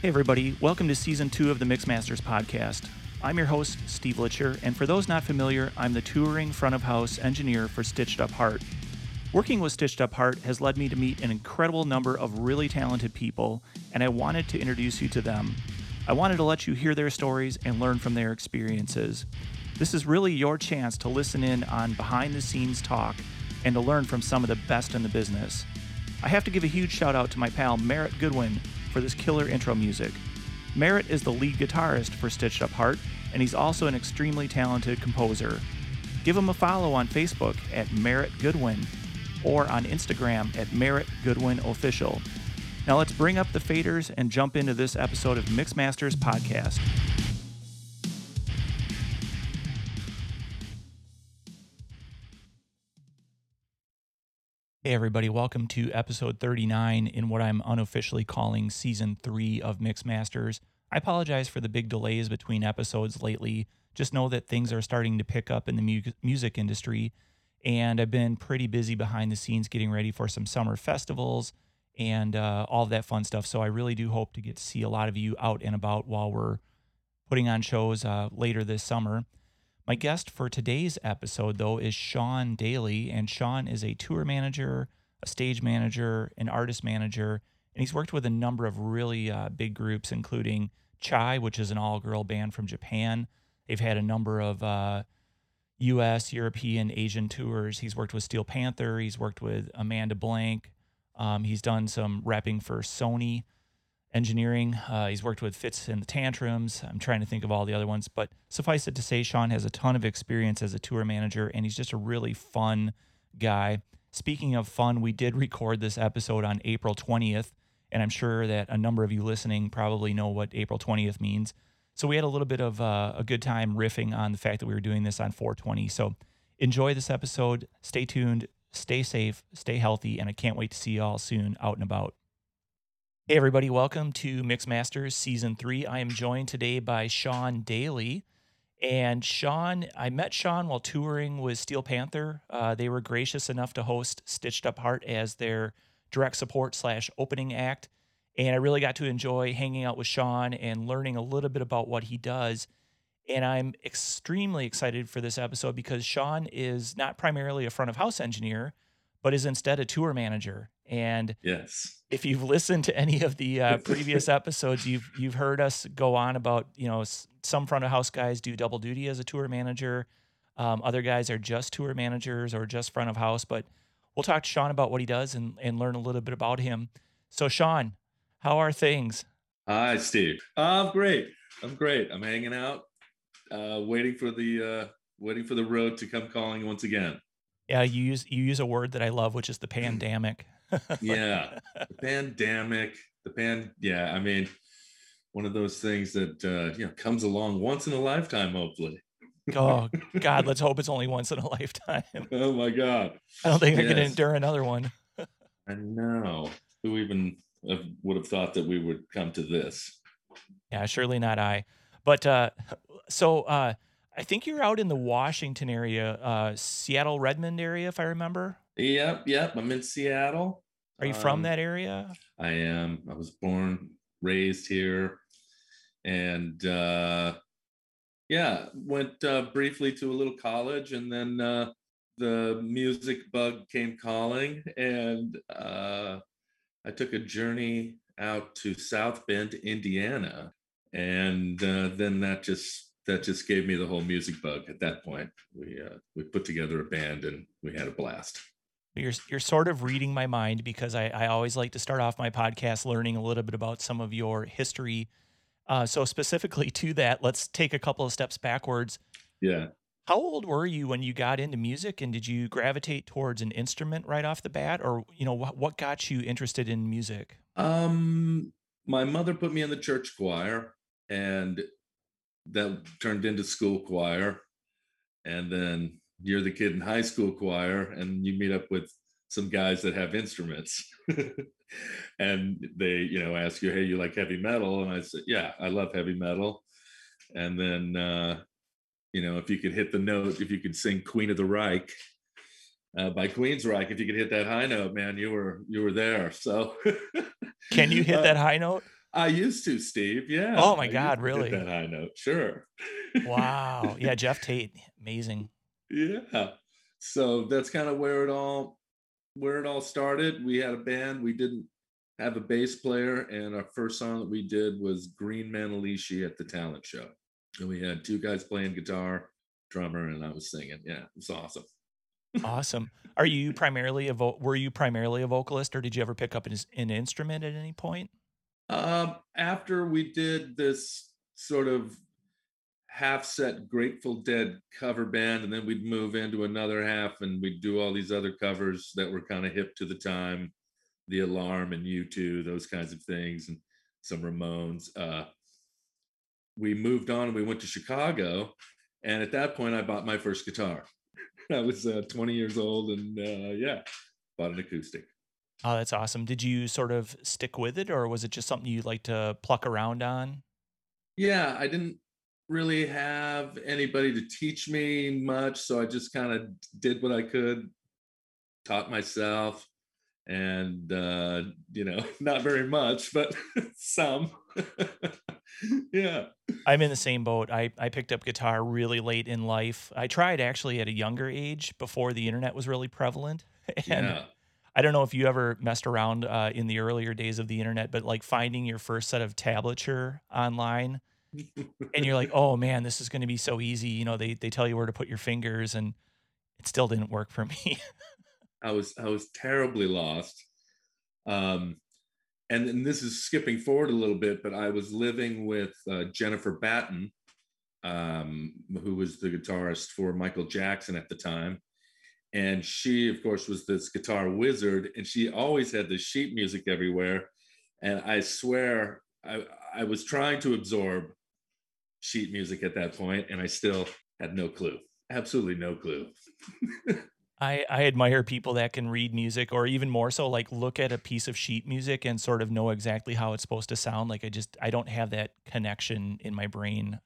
Hey, everybody. Welcome to season two of the Mixmasters podcast. I'm your host, Steve Litcher, and for those not familiar, I'm the touring front of house engineer for Stitched Up Heart. Working with Stitched Up Heart has led me to meet an incredible number of really talented people, and I wanted to introduce you to them. I wanted to let you hear their stories and learn from their experiences. This is really your chance to listen in on behind the scenes talk and to learn from some of the best in the business. I have to give a huge shout out to my pal Merritt Goodwin for this killer intro music. Merritt is the lead guitarist for Stitched Up Heart, and he's also an extremely talented composer. Give him a follow on Facebook at Merritt Goodwin or on Instagram at Merritt Goodwin Official. Now let's bring up the faders and jump into this episode of Mixmasters Podcast. Hey, everybody, welcome to episode 39 in what I'm unofficially calling season three of Mixmasters. I apologize for the big delays between episodes lately. Just know that things are starting to pick up in the mu- music industry, and I've been pretty busy behind the scenes getting ready for some summer festivals and uh, all of that fun stuff. So I really do hope to get to see a lot of you out and about while we're putting on shows uh, later this summer. My guest for today's episode, though, is Sean Daly, and Sean is a tour manager, a stage manager, an artist manager, and he's worked with a number of really uh, big groups, including Chai, which is an all-girl band from Japan. They've had a number of uh, U.S., European, Asian tours. He's worked with Steel Panther. He's worked with Amanda Blank. Um, he's done some rapping for Sony engineering. Uh, he's worked with Fitz and the Tantrums. I'm trying to think of all the other ones, but suffice it to say, Sean has a ton of experience as a tour manager, and he's just a really fun guy. Speaking of fun, we did record this episode on April 20th, and I'm sure that a number of you listening probably know what April 20th means. So we had a little bit of uh, a good time riffing on the fact that we were doing this on 420. So enjoy this episode. Stay tuned. Stay safe. Stay healthy. And I can't wait to see you all soon out and about. Hey, everybody, welcome to Mixmasters Season 3. I am joined today by Sean Daly. And Sean, I met Sean while touring with Steel Panther. Uh, they were gracious enough to host Stitched Up Heart as their direct support slash opening act. And I really got to enjoy hanging out with Sean and learning a little bit about what he does. And I'm extremely excited for this episode because Sean is not primarily a front of house engineer, but is instead a tour manager. And yes, if you've listened to any of the uh, previous episodes, you've you've heard us go on about you know some front of house guys do double duty as a tour manager, um, other guys are just tour managers or just front of house. But we'll talk to Sean about what he does and and learn a little bit about him. So Sean, how are things? Hi, Steve. I'm great. I'm great. I'm hanging out, uh, waiting for the uh, waiting for the road to come calling once again. Yeah, you use you use a word that I love, which is the pandemic. yeah, the pandemic, the pan. Yeah, I mean, one of those things that uh, you know comes along once in a lifetime, hopefully. oh God, let's hope it's only once in a lifetime. Oh my God, I don't think yes. I can endure another one. I know. Who even would have thought that we would come to this? Yeah, surely not I. But uh, so uh, I think you're out in the Washington area, uh, Seattle Redmond area, if I remember. Yep, yep. I'm in Seattle. Are you um, from that area? I am. I was born, raised here, and uh, yeah, went uh, briefly to a little college, and then uh, the music bug came calling, and uh, I took a journey out to South Bend, Indiana, and uh, then that just that just gave me the whole music bug. At that point, we uh, we put together a band and we had a blast. You're you're sort of reading my mind because I, I always like to start off my podcast learning a little bit about some of your history. Uh, so specifically to that, let's take a couple of steps backwards. Yeah. How old were you when you got into music, and did you gravitate towards an instrument right off the bat, or you know what what got you interested in music? Um, my mother put me in the church choir, and that turned into school choir, and then you're the kid in high school choir and you meet up with some guys that have instruments and they you know ask you hey you like heavy metal and i said yeah i love heavy metal and then uh you know if you could hit the note if you could sing queen of the reich uh, by queensryche if you could hit that high note man you were you were there so can you hit uh, that high note I used to, Steve. Yeah. Oh my I God, really? that high note. Sure. Wow. Yeah, Geoff Tate, amazing. Yeah. So that's kind of where it all where it all started. We had a band. We didn't have a bass player, and our first song that we did was Green Manalishi at the talent show. And we had two guys playing guitar, drummer, and I was singing. Yeah, it was awesome. Awesome. Are you primarily a vo- were you primarily a vocalist or did you ever pick up an, an instrument at any point? Um, after we did this sort of half set Grateful Dead cover band, and then we'd move into another half and we'd do all these other covers that were kind of hip to the time, The Alarm and U2, those kinds of things, and some Ramones. Uh, we moved on and we went to Chicago. And at that point, I bought my first guitar. I was uh, 20 years old and uh, yeah, bought an acoustic. Oh, that's awesome. Did you sort of stick with it or was it just something you like to pluck around on? Yeah, I didn't really have anybody to teach me much, so I just kind of did what I could, taught myself, and uh, you know, not very much, but some. yeah. I'm in the same boat. I, I picked up guitar really late in life. I tried actually at a younger age before the internet was really prevalent. And Yeah. I don't know if you ever messed around uh, in the earlier days of the internet, but like finding your first set of tablature online and you're like, oh man, this is going to be so easy. You know, they, they tell you where to put your fingers and it still didn't work for me. I was I was terribly lost. Um, and then this is skipping forward a little bit, but I was living with uh, Jennifer Batten, um, who was the guitarist for Michael Jackson at the time. And she, of course, was this guitar wizard, and she always had this sheet music everywhere. And I swear, I, I was trying to absorb sheet music at that point, and I still had no clue, absolutely no clue. I, I admire people that can read music or even more so like look at a piece of sheet music and sort of know exactly how it's supposed to sound. Like I just I don't have that connection in my brain.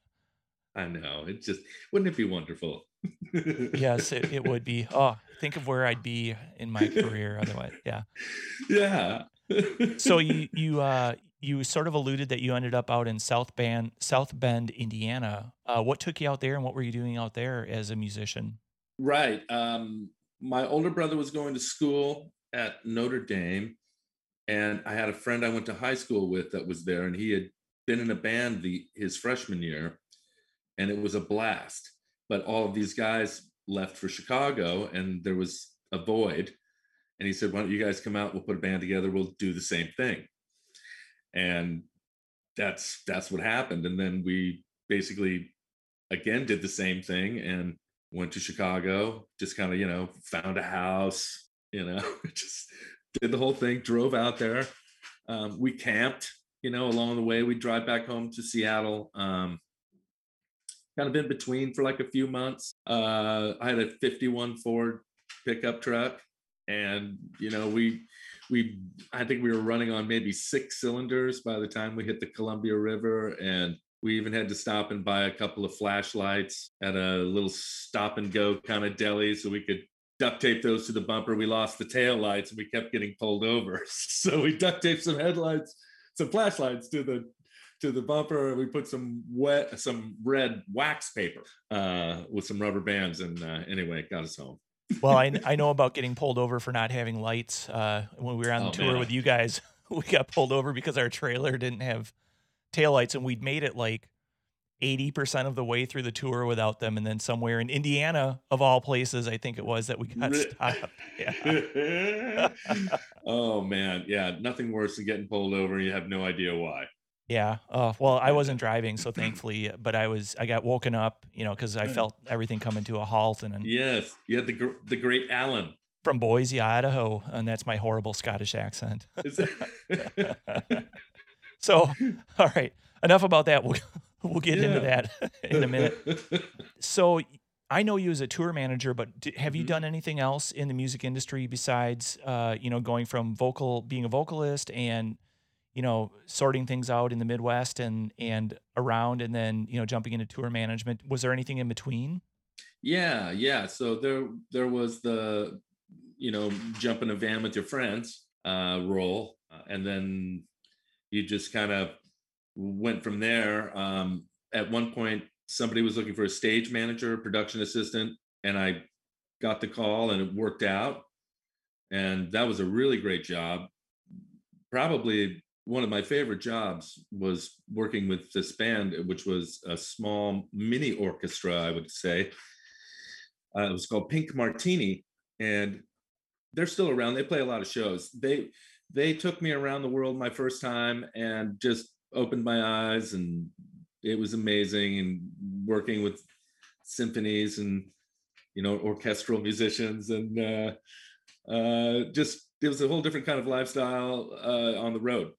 I know. It just wouldn't it be wonderful? Yes, it, it would be. Oh, think of where I'd be in my career otherwise. Yeah. yeah. So you you uh you sort of alluded that you ended up out in South Bend South Bend, Indiana. Uh, what took you out there and what were you doing out there as a musician? right. Um, my older brother was going to school at Notre Dame, and I had a friend I went to high school with that was there, and he had been in a band the his freshman year, and it was a blast. But all of these guys left for Chicago, and there was a void. And he said, "Why don't you guys come out? We'll put a band together. We'll do the same thing." And that's that's what happened. And then we basically again did the same thing and went to Chicago. Just kind of you know found a house. You know, just did the whole thing. Drove out there. Um, we camped. You know, along the way, we drive back home to Seattle. Um, kind of in between for like a few months. Uh, I had a 51 Ford pickup truck, and you know we we I think we were running on maybe six cylinders by the time we hit the Columbia River, and we even had to stop and buy a couple of flashlights at a little stop and go kind of deli so we could duct tape those to the bumper. We lost the tail lights and we kept getting pulled over. So we duct taped some headlights, some flashlights to the to the bumper. We put some wet, some red wax paper uh, with some rubber bands, and uh, anyway, it got us home. Well, I, I know about getting pulled over for not having lights. Uh, when we were on the Oh, tour man. with you guys, we got pulled over because our trailer didn't have taillights and we'd made it like 80% of the way through the tour without them. And then somewhere in Indiana, of all places, I think it was that we got stopped. Yeah. oh man, yeah, nothing worse than getting pulled over and you have no idea why. Yeah. Oh, well, I wasn't driving, so thankfully, but I was, I got woken up, you know, because I felt everything coming to a halt. And then Yes, you had the gr- the great Alan. from Boise, Idaho, and that's my horrible Scottish accent. So, all right, enough about that. We'll we'll get into that in a minute. So, I know you as a tour manager, but have you Mhm. done anything else in the music industry besides, uh, you know, going from vocal, being a vocalist, and you know, sorting things out in the Midwest and and around, and then you know, jumping into tour management? Was there anything in between? Yeah, yeah. So there there was the you know jump in a van with your friends uh, role, uh, and then you just kind of went from there. Um, at one point, somebody was looking for a stage manager, production assistant, and I got the call and it worked out. And that was a really great job. Probably one of my favorite jobs was working with this band, which was a small mini orchestra, I would say. Uh, it was called Pink Martini, and they're still around. They play a lot of shows. They they took me around the world my first time and just opened my eyes, and it was amazing. And working with symphonies and you know orchestral musicians and uh, uh, just it was a whole different kind of lifestyle uh, on the road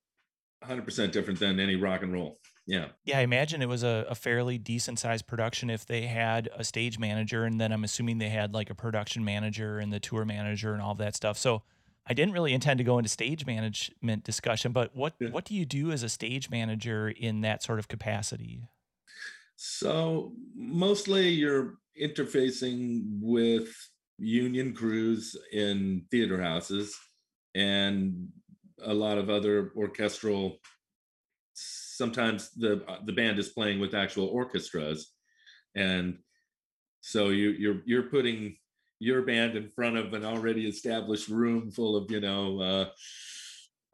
100% different than any rock and roll yeah Yeah, I imagine it was a, a fairly decent sized production if they had a stage manager, and then I'm assuming they had like a production manager and the tour manager and all that stuff. So I didn't really intend to go into stage management discussion, but what Yeah. what do you do as a stage manager in that sort of capacity? so mostly you're interfacing with union crews in theater houses and a lot of other orchestral sometimes the uh, the band is playing with actual orchestras. And so you you're you're putting your band in front of an already established room full of you know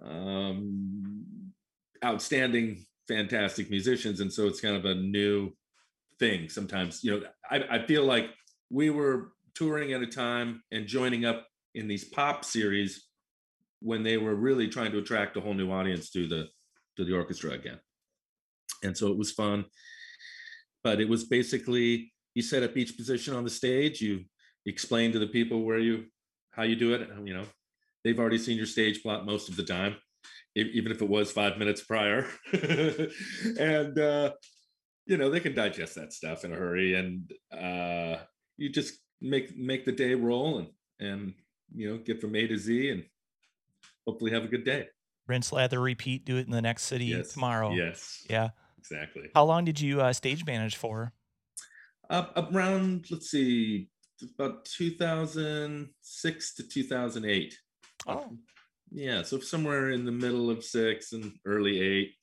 uh, um, outstanding fantastic musicians. And so it's kind of a new thing sometimes you know I, I feel like we were touring at a time and joining up in these pop series when they were really trying to attract a whole new audience to the to the orchestra again. And so it was fun. But it was basically you set up each position on the stage you explain to the people where you how you do it you know they've already seen your stage plot most of the time even if it was five minutes prior. And uh you know they can digest that stuff in a hurry and uh you just make make the day roll and and you know get from a to z and hopefully have a good day Rinse, lather, repeat. Do it in the next city yes tomorrow. yes Yeah. exactly How long did you uh, stage manage for? up around let's see about 2006 to 2008 Oh, yeah so somewhere in the middle of six and early eight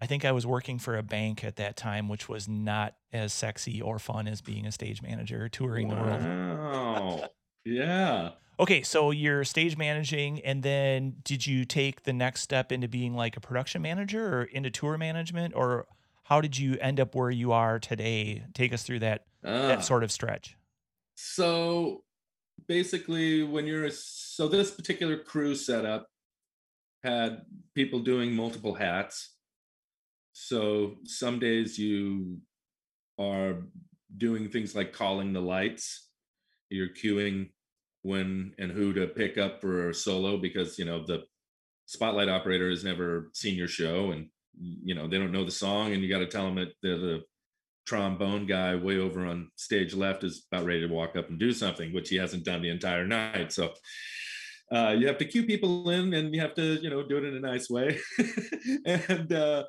I think I was working for a bank at that time, which was not as sexy or fun as being a stage manager touring the world. wow yeah Okay, so you're stage managing, and then did you take the next step into being like a production manager or into tour management, or how did you end up where you are today? Take us through that Ah, that sort of stretch. so basically when you're a, so this particular crew setup had people doing multiple hats so some days you are doing things like calling the lights you're queuing when and who to pick up for a solo because you know the spotlight operator has never seen your show and you know they don't know the song and you got to tell them that the trombone guy way over on stage left is about ready to walk up and do something which he hasn't done the entire night. So uh, you have to cue people in and you have to you know do it in a nice way. And uh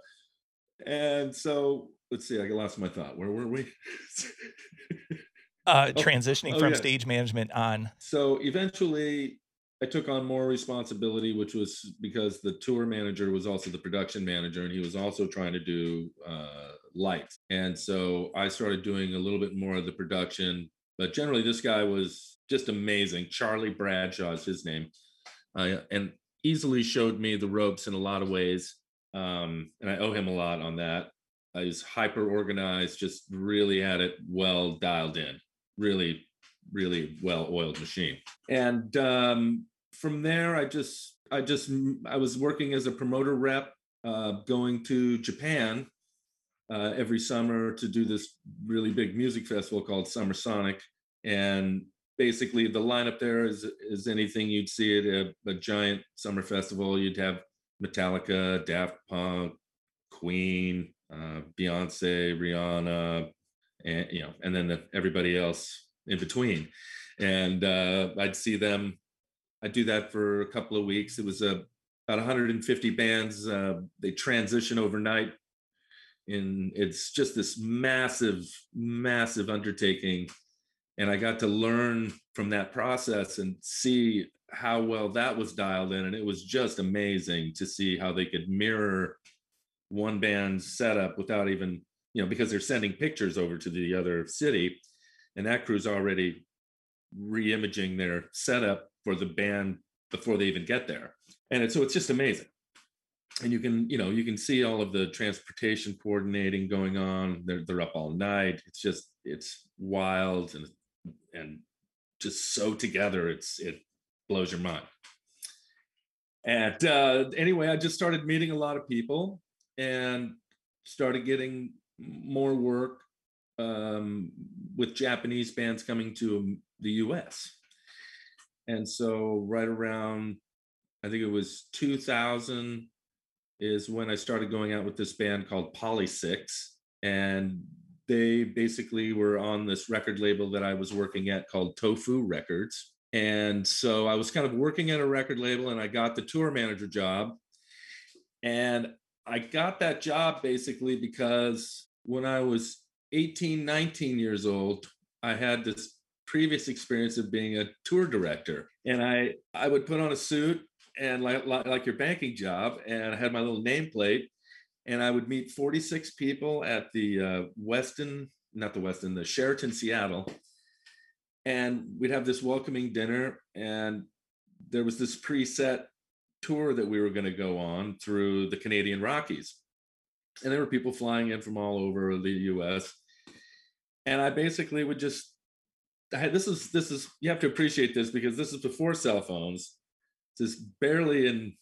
and so let's see i lost my thought. Where were we Uh, Oh, transitioning oh, from yeah. stage management on. so eventually i took on more responsibility which was because the tour manager was also the production manager and he was also trying to do uh, lights and so i started doing a little bit more of the production but generally this guy was just amazing charlie bradshaw is his name uh, and easily showed me the ropes in a lot of ways um, and i owe him a lot on that he's hyper organized just really had it well dialed in really really well oiled machine. And um, from there i just i just i was working as a promoter rep uh, going to japan uh, every summer to do this really big music festival called summer sonic. And basically the lineup there is is anything you'd see at a, a giant summer festival. You'd have metallica daft punk queen uh, beyonce rihanna and you know and then the, everybody else in between. And uh, i'd see them i'd do that for a couple of weeks. It was a about 150 bands uh, they transition overnight. And it's just this massive massive undertaking. And i got to learn from that process and see how well that was dialed in. And it was just amazing to see how they could mirror one band's setup without even you know because they're sending pictures over to the other city and that crew's already re-imaging their setup for the band before they even get there. And it, so it's just amazing. And you can you know you can see all of the transportation coordinating going on. They're, they're up all night. It's just it's wild and and just so together it's it blows your mind. And uh, anyway i just started meeting a lot of people and started getting more work um, with japanese bands coming to the us and so right around i think it was 2000 is when I started going out with this band called Polysics. And they basically were on this record label that I was working at called Tofu Records. And so I was kind of working at a record label and I got the tour manager job. And I got that job basically because when I was 18, 19 years old, I had this previous experience of being a tour director. And I I would put on a suit and like, like, your banking job and I had my little nameplate and I would meet 46 people at the uh, Westin, not the Westin, the Sheraton Seattle. And we'd have this welcoming dinner and there was this preset tour that we were going to go on through the Canadian Rockies. And there were people flying in from all over the US. And I basically would just I had, this is this is you have to appreciate this because this is before cell phones just barely in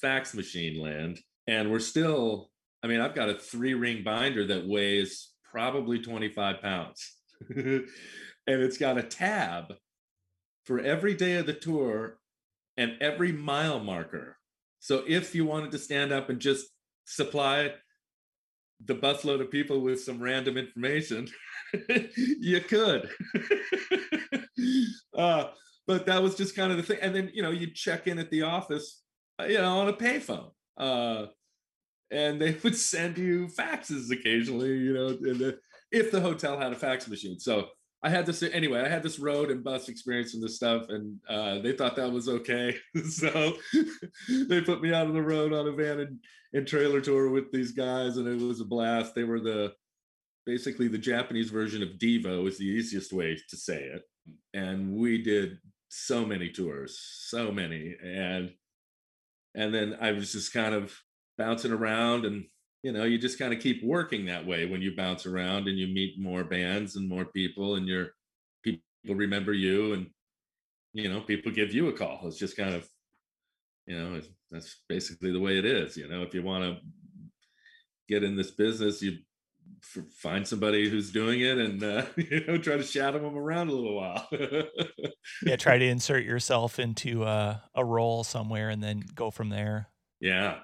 fax machine land. And we're still, I mean, I've got a three ring binder that weighs probably 25 pounds. and it's got a tab for every day of the tour and every mile marker. So if you wanted to stand up and just supply the busload of people with some random information, you could. uh, but that was just kind of the thing. And then you know you check in at the office, uh, you know, on a payphone, uh, and they would send you faxes occasionally, you know, the, if the hotel had a fax machine. So I had this anyway. I had this road and bus experience and this stuff, and uh, they thought that was okay. so they put me out on the road on a van and, and trailer tour with these guys, and it was a blast. They were the basically the Japanese version of Devo is the easiest way to say it. And we did so many tours, so many. And and then I was just kind of bouncing around and you know, you just kind of keep working that way when you bounce around and you meet more bands and more people and your people remember you and you know, people give you a call. It's just kind of you know, that's basically the way it is, you know, if you want to get in this business, you find somebody who's doing it and uh, you know try to shadow them around a little while. Yeah try to insert yourself into uh, a role somewhere and then go from there. Yeah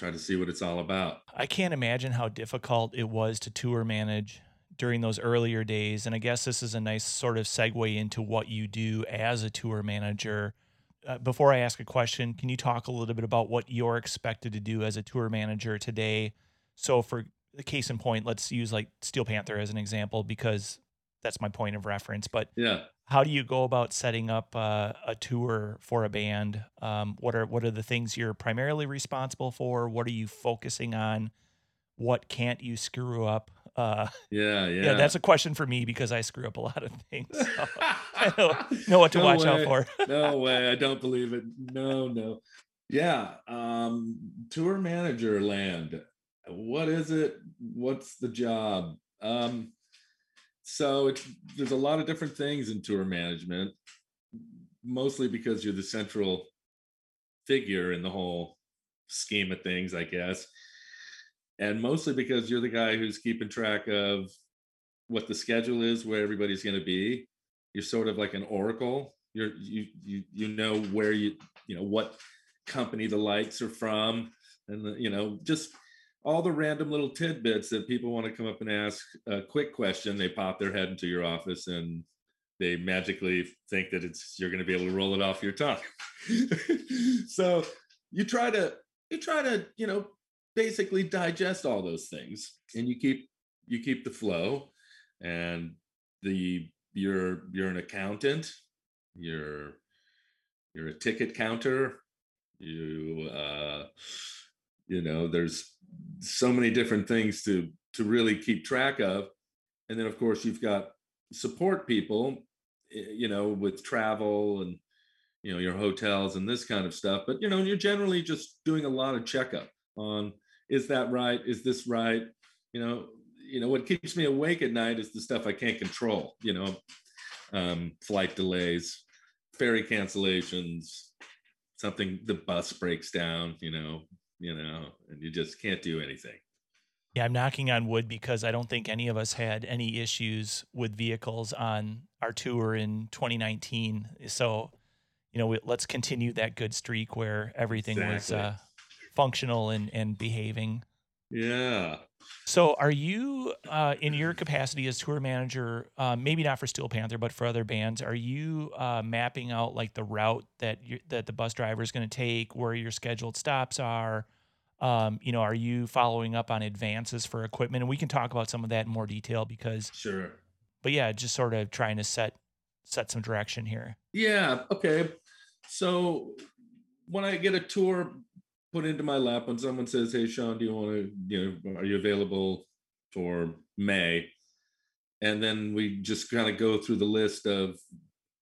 try to see what it's all about. I can't imagine how difficult it was to tour manage during those earlier days and i guess this is a nice sort of segue into what you do as a tour manager. Uh, before i ask a question can you talk a little bit about what you're expected to do as a tour manager today? So for the case in point, let's use like Steel Panther as an example because that's my point of reference. But yeah, how do you go about setting up uh, a tour for a band? Um, what are what are the things you're primarily responsible for? What are you focusing on? What can't you screw up? Uh, yeah, yeah, yeah. That's a question for me because I screw up a lot of things. So I know, know what to no watch way. out for. no way, I don't believe it. No, no. Yeah, um, tour manager land what is it what's the job um so it's there's a lot of different things in tour management mostly because you're the central figure in the whole scheme of things i guess and mostly because you're the guy who's keeping track of what the schedule is where everybody's going to be. You're sort of like an oracle. You're you you you know where you you know what company the lights are from and the, you know just all the random little tidbits that people want to come up and ask a quick question they pop their head into your office and they magically think that it's you're going to be able to roll it off your tongue. So you try to you try to you know basically digest all those things and you keep you keep the flow and the you're you're an accountant you're you're a ticket counter you uh you know there's so many different things to to really keep track of. And then of course you've got support people eh, you know with travel and you know your hotels and this kind of stuff. But you know you're generally just doing a lot of checkup on is that right? Is this right? You know you know what keeps me awake at night is the stuff i can't control you know um, flight delays ferry cancellations something the bus breaks down you know you know and you just can't do anything yeah, I'm knocking on wood because I don't think any of us had any issues with vehicles on our tour in 2019. So, you know, let's continue that good streak where everything exactly. was uh, functional and, and behaving. Yeah. So, are you uh, in your capacity as tour manager? Uh, maybe not for Steel Panther, but for other bands. Are you uh, mapping out like the route that that the bus driver is going to take, where your scheduled stops are? Um, you know, are you following up on advances for equipment? And we can talk about some of that in more detail because sure. But yeah, just sort of trying to set set some direction here. Yeah. Okay. So when I get a tour put into my lap, when someone says, "Hey, Sean, do you want to? You know, are you available for May?" And then we just kind of go through the list of,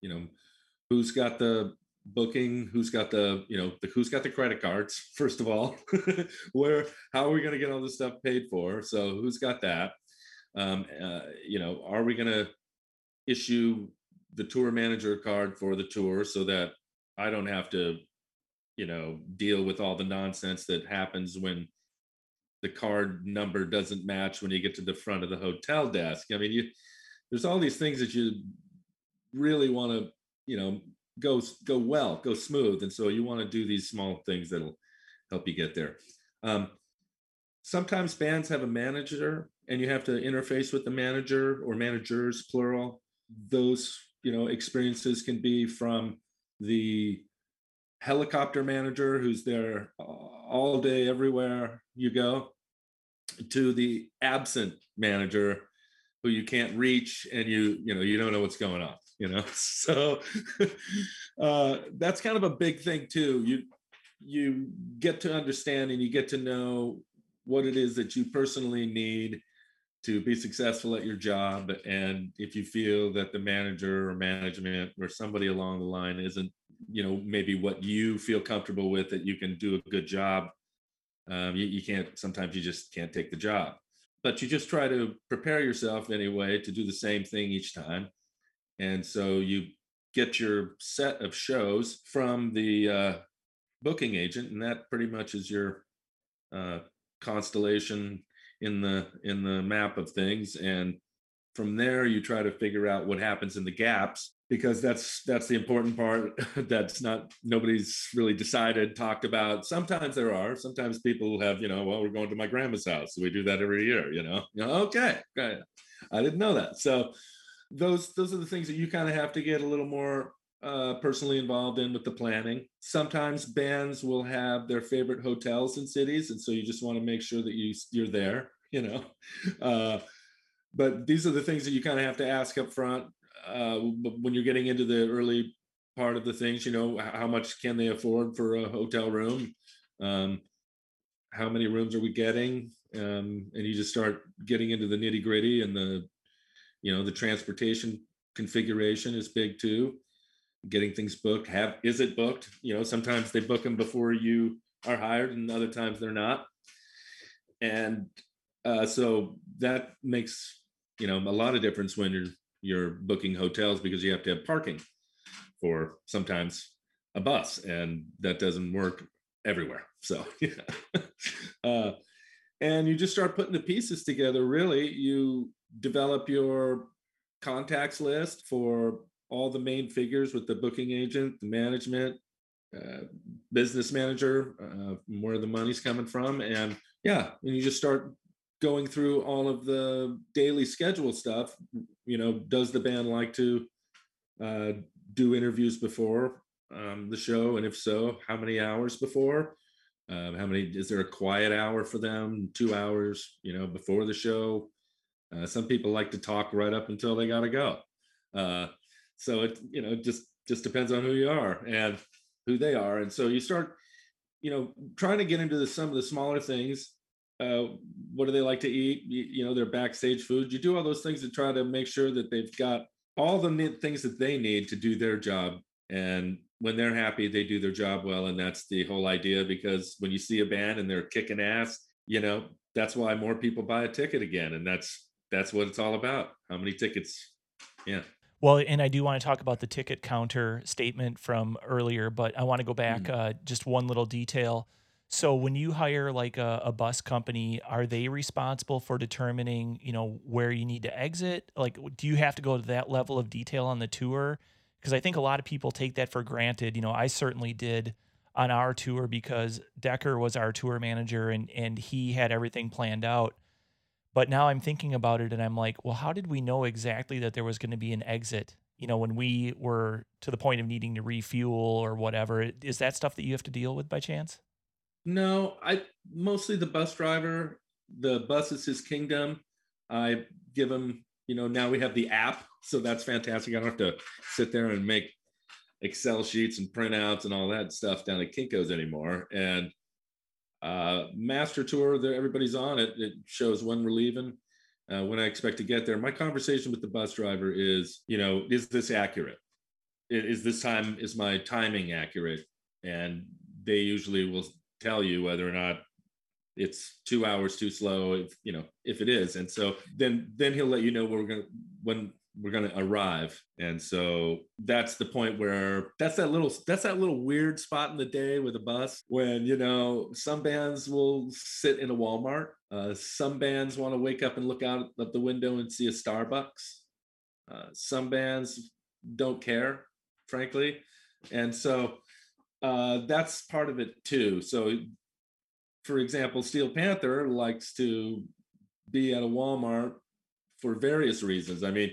you know, who's got the booking who's got the you know the who's got the credit cards first of all where how are we going to get all this stuff paid for so who's got that um, uh, you know are we going to issue the tour manager card for the tour so that i don't have to you know deal with all the nonsense that happens when the card number doesn't match when you get to the front of the hotel desk i mean you there's all these things that you really want to you know go go well, go smooth. And so you want to do these small things that'll help you get there. Um, sometimes bands have a manager and you have to interface with the manager or managers plural those you know experiences can be from the helicopter manager who's there all day everywhere you go to the absent manager who you can't reach and you you know you don't know what's going on you know? So uh, that's kind of a big thing too. You you get to understand and you get to know what it is that you personally need to be successful at your job and if you feel that the manager or management or somebody along the line isn't you know maybe what you feel comfortable with that you can do a good job. Um, you, you can't sometimes you just can't take the job. But you just try to prepare yourself anyway to do the same thing each time. And so you get your set of shows from the uh, booking agent, and that pretty much is your uh, constellation in the in the map of things. And from there, you try to figure out what happens in the gaps because that's that's the important part. that's not nobody's really decided, talked about. Sometimes there are. Sometimes people have, you know, well, we're going to my grandma's house. We do that every year. You know, okay. I didn't know that. So those those are the things that you kind of have to get a little more uh, personally involved in with the planning. Sometimes bands will have their favorite hotels in cities, and so you just want to make sure that you you're there. You know, uh, but these are the things that you kind of have to ask up front uh, when you're getting into the early part of the things. You know, how much can they afford for a hotel room? Um, how many rooms are we getting? Um, and you just start getting into the nitty gritty and the you know the transportation configuration is big too getting things booked have is it booked you know sometimes they book them before you are hired and other times they're not and uh, so that makes you know a lot of difference when you're you're booking hotels because you have to have parking for sometimes a bus and that doesn't work everywhere so yeah uh, and you just start putting the pieces together really you develop your contacts list for all the main figures with the booking agent, the management, uh, business manager, uh, where the money's coming from. And yeah, and you just start going through all of the daily schedule stuff. You know, does the band like to uh, do interviews before um, the show? And if so, how many hours before? Um, how many is there a quiet hour for them? Two hours, you know, before the show. Uh, some people like to talk right up until they got to go. Uh, so it you know just just depends on who you are and who they are, and so you start you know trying to get into the, some of the smaller things uh, what do they like to eat? You, you, know, their backstage food. You do all those things to try to make sure that they've got all the things that they need to do their job. And when they're happy, they do their job well. And that's the whole idea. Because when you see a band and they're kicking ass, you know, that's why more people buy a ticket again. And that's that's what it's all about. How many tickets? Yeah. Well, and I do want to talk about the ticket counter statement from earlier, but I want to go back mm. uh, just one little detail. So when you hire like a, a, bus company, are they responsible for determining, you know, where you need to exit? Like, do you have to go to that level of detail on the tour? Because I think a lot of people take that for granted. You know, I certainly did on our tour because Decker was our tour manager and and he had everything planned out. But now I'm thinking about it and I'm like, well, how did we know exactly that there was going to be an exit? You know, when we were to the point of needing to refuel or whatever, is that stuff that you have to deal with by chance? No, I mostly the bus driver. The bus is his kingdom. I give him, you know, now we have the app, so that's fantastic. I don't have to sit there and make Excel sheets and printouts and all that stuff down at Kinko's anymore. And uh, master tour, that everybody's on it. It shows when we're leaving, uh, when I expect to get there. My conversation with the bus driver is, you know, is this accurate? Is this time is my timing accurate? And they usually will tell you whether or not it's two hours too slow if you know if it is. And so then then he'll let you know we're gonna when we're to arrive. And so that's the point where that's that little that's that little weird spot in the day with a bus when you know some bands will sit in a walmart. Uh, some bands want to wake up and look out of the window and see a starbucks. Uh, some bands don't care frankly. And so uh, that's part of it too. So, for example, Steel Panther likes to be at a Walmart for various reasons. I mean,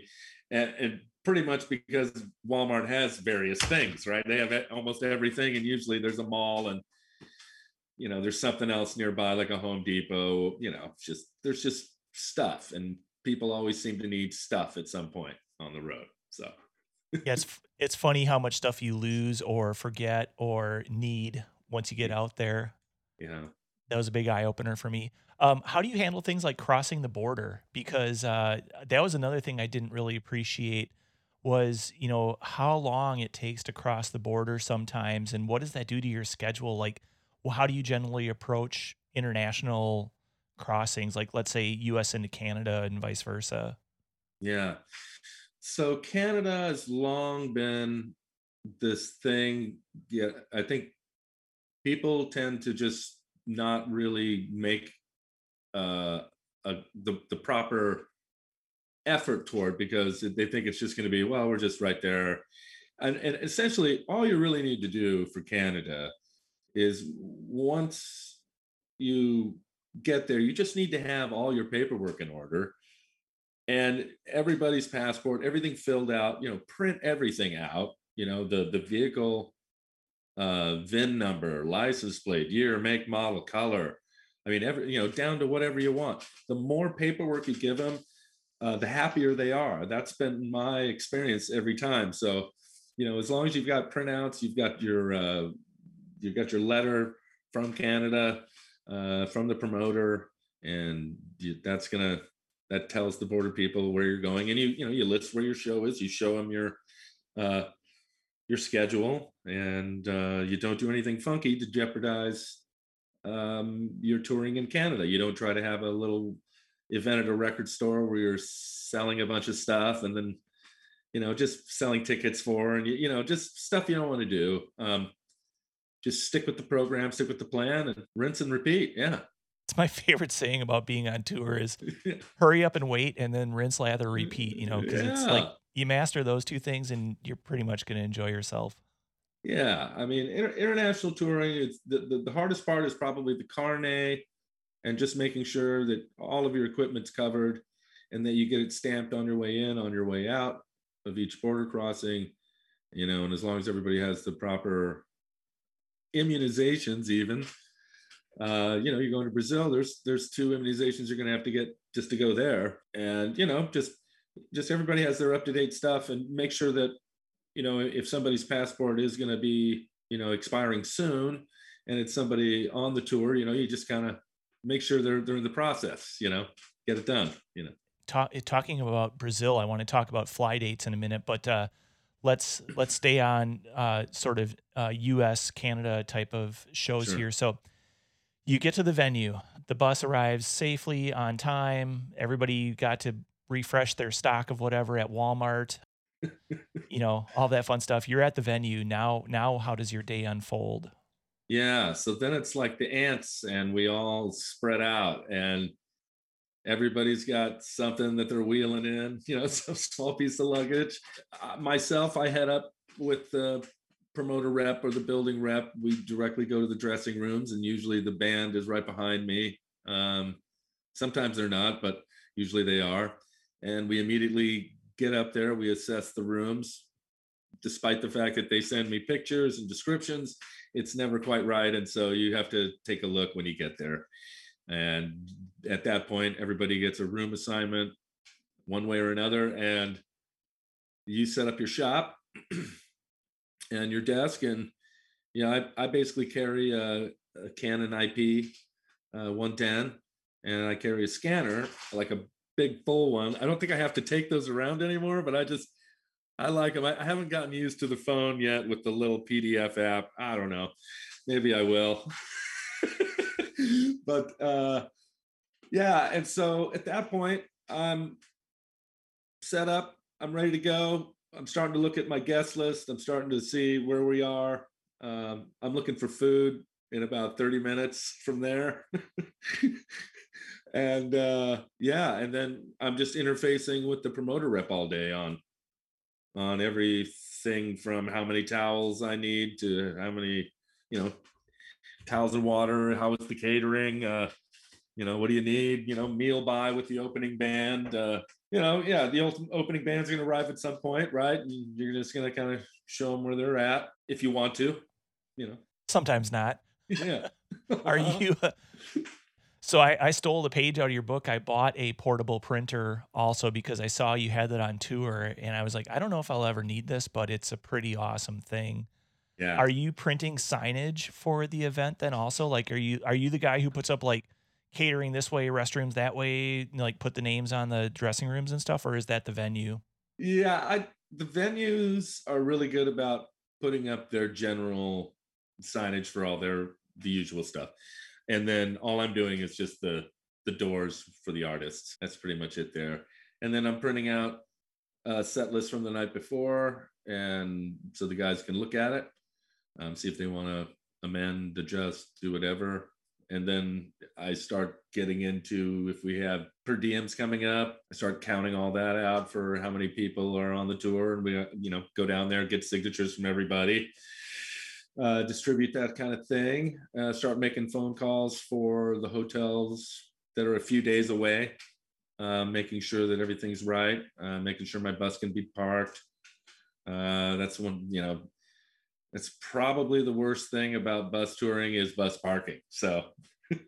and, and pretty much because Walmart has various things, right? They have almost everything, and usually there's a mall and you know there's something else nearby like a home depot you know just there's just stuff and people always seem to need stuff at some point on the road so yeah, it's it's funny how much stuff you lose or forget or need once you get out there. Yeah, that was a big eye opener for me. Um, how do you handle things like crossing the border? Because uh, that was another thing I didn't really appreciate was you know how long it takes to cross the border sometimes, and what does that do to your schedule? Like, well, how do you generally approach international crossings? Like, let's say U.S. into Canada and vice versa. Yeah. So Canada has long been this thing. Yeah, I think people tend to just not really make uh, a, the the proper effort toward because they think it's just going to be well, we're just right there, and, and essentially all you really need to do for Canada is once you get there, you just need to have all your paperwork in order and everybody's passport, everything filled out, you know, print everything out, you know, the the vehicle uh VIN number, license plate, year, make, model, color. I mean, every you know, down to whatever you want. The more paperwork you give them, uh, the happier they are. That's been my experience every time. So, you know, as long as you've got printouts, you've got your uh, you've got your letter from Canada, uh, from the promoter, and that's gonna that tells the border people where you're going and you you know you list where your show is you show them your uh your schedule and uh you don't do anything funky to jeopardize um your touring in canada. You don't try to have a little event at a record store where you're selling a bunch of stuff and then you know just selling tickets for and you, you know just stuff you don't want to do. Um just stick with the program stick with the plan and rinse and repeat yeah it's my favorite saying about being on tour is hurry up and wait and then rinse, lather, mm, repeat, you know, because yeah. it's like you master those two things and you're pretty much going to enjoy yourself. Yeah. I mean, inter- international touring, it's the, the, the, hardest part is probably the carnet and just making sure that all of your equipment's covered and that you get it stamped on your way in, on your way out of each border crossing, you know, and as long as everybody has the proper immunizations, even uh, you know, you're going to Brazil. There's there's two immunizations you're going to have to get just to go there, and you know, just just everybody has their up to date stuff, and make sure that you know if somebody's passport is going to be you know expiring soon, and it's somebody on the tour, you know, you just kind of make sure they're they're in the process. You know, get it done. You know. Talk, talking about Brazil, I want to talk about fly dates in a minute, but uh, let's let's stay on uh, sort of uh, U.S. Canada type of shows Sure. here. So you get to the venue, the bus arrives safely on time. Everybody got to refresh their stock of whatever at Walmart. you know all that fun stuff. You're at the venue now. Now, how does your day unfold? Yeah. So then it's like the ants, and we all spread out, and everybody's got something that they're wheeling in. You know, some small piece of luggage. Uh, myself, I head up with the promoter rep or the building rep. We directly go to the dressing rooms, and usually the band is right behind me. Um, sometimes they're not, but usually they are. And we immediately get up there. We assess the rooms, despite the fact that they send me pictures and descriptions it's never quite right and so you have to take a look when you get there and at that point everybody gets a room assignment one way or another and you set up your shop and your desk and yeah i, I basically carry a, a canon ip uh, 110 and i carry a scanner like a big full one i don't think i have to take those around anymore but i just I like them. I, I haven't gotten used to the phone yet with the little PDF app. I don't know. Maybe I will. but uh, yeah, and so at that point, I'm set up. I'm ready to go. I'm starting to look at my guest list. I'm starting to see where we are. Um, I'm looking for food in about 30 minutes from there. and uh, yeah, and then I'm just interfacing with the promoter rep all day on on everything from how many towels I need to how many, you know, towels and water, how is the catering, uh, you know, what do you need, you know, meal buy with the opening band, uh, you know, yeah, the ultimate opening band's are going to arrive at some point, right? And you're just going to kind of show them where they're at if you want to, you know. Sometimes not. Yeah. Are you? so I, I stole the page out of your book. I bought a portable printer also because I saw you had that on tour, and I was like, I don't know if I'll ever need this, but it's a pretty awesome thing. Yeah. Are you printing signage for the event then also? Like, are you are you the guy who puts up like catering this way, restrooms that way, like put the names on the dressing rooms and stuff, or is that the venue? Yeah, I the venues are really good about putting up their general signage for all their the usual stuff. And then all I'm doing is just the the doors for the artists. That's pretty much it there. And then I'm printing out a set list from the night before and so the guys can look at it, um, see if they want to amend, adjust, do whatever. And then I start getting into if we have per diems coming up, I start counting all that out for how many people are on the tour, and we, you know, go down there, get signatures from everybody, uh, distribute that kind of thing. Uh, start making phone calls for the hotels that are a few days away, uh, making sure that everything's right, uh, making sure my bus can be parked. Uh, that's one, you know, that's probably the worst thing about bus touring is bus parking. So it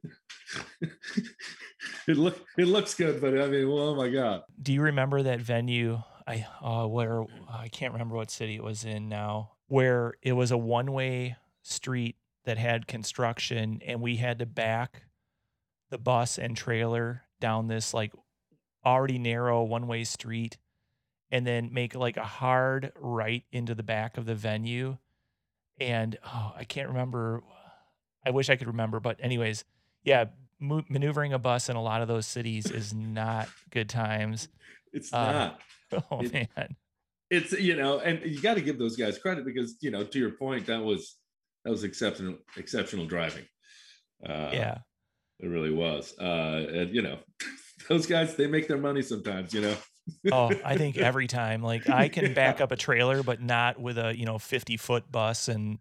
look it looks good, but I mean, oh my god. Do you remember that venue? I uh, where I can't remember what city it was in now, where it was a one way street that had construction, and we had to back the bus and trailer down this like already narrow one way street, and then make like a hard right into the back of the venue. And oh, I can't remember. I wish I could remember, but anyways, yeah, mo- maneuvering a bus in a lot of those cities is not good times. It's Uh, not. Oh It- man. It's you know, and you got to give those guys credit because you know, to your point, that was that was exceptional exceptional driving. Uh, Yeah. it really was. Uh, and you know, those guys they make their money sometimes. You know. Oh, I think every time. Like I can back up a trailer, but not with a, you know, 50 foot bus and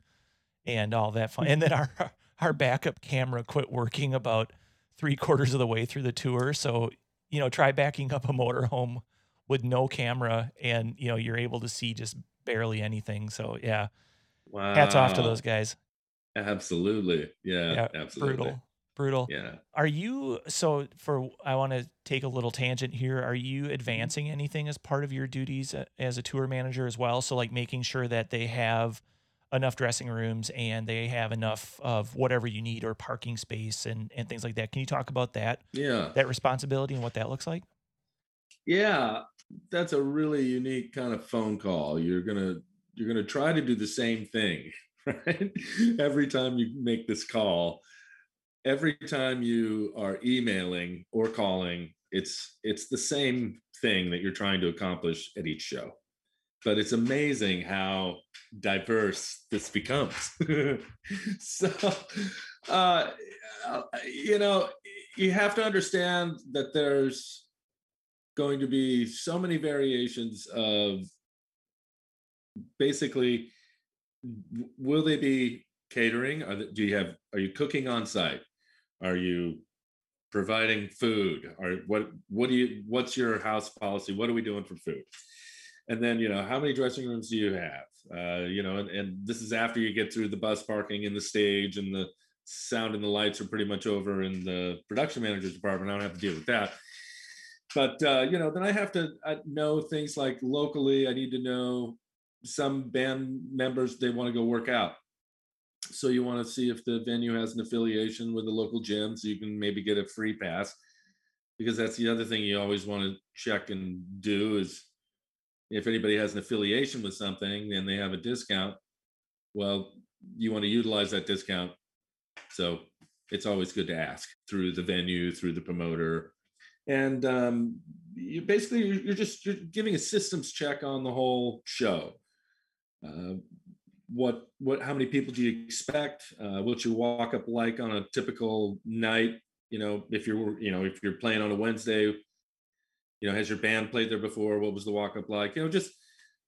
and all that fun. And then our our backup camera quit working about three quarters of the way through the tour. So, you know, try backing up a motorhome with no camera and you know, you're able to see just barely anything. So yeah. Wow. Hats off to those guys. Absolutely. Yeah. Yeah, absolutely. Brutal. Brutal. Yeah. Are you so for I want to take a little tangent here. Are you Mm-hmm. advancing anything as part of your duties as a tour manager as well? So like making sure that they have enough dressing rooms and they have enough of whatever you need or parking space and, and things like that. Can you talk about that? Yeah. That responsibility and what that looks like? Yeah. That's a really unique kind of phone call. You're going to you're going to try to do the same thing, right? Every time you make this call, every time you are emailing or calling, it's it's the same thing that you're trying to accomplish at each show. But it's amazing how diverse this becomes. so, uh, you know, you have to understand that there's going to be so many variations of basically will they be catering? Are they, do you have are you cooking on site are you providing food? Or what what do you what's your house policy? What are we doing for food? And then you know how many dressing rooms do you have? Uh, you know and, and this is after you get through the bus parking and the stage and the sound and the lights are pretty much over in the production manager's department. I don't have to deal with that. But uh, you know then i have to I know things like locally i need to know some band members they want to go work out so you want to see if the venue has an affiliation with the local gym so you can maybe get a free pass because that's the other thing you always want to check and do is if anybody has an affiliation with something and they have a discount, well, you want to utilize that discount. So it's always good to ask through the venue, through the promoter. And um, you basically you're just you're giving a systems check on the whole show. Uh, what what how many people do you expect? Uh, what's your walk up like on a typical night? You know, if you're you know if you're playing on a Wednesday, you know has your band played there before? What was the walk up like? You know just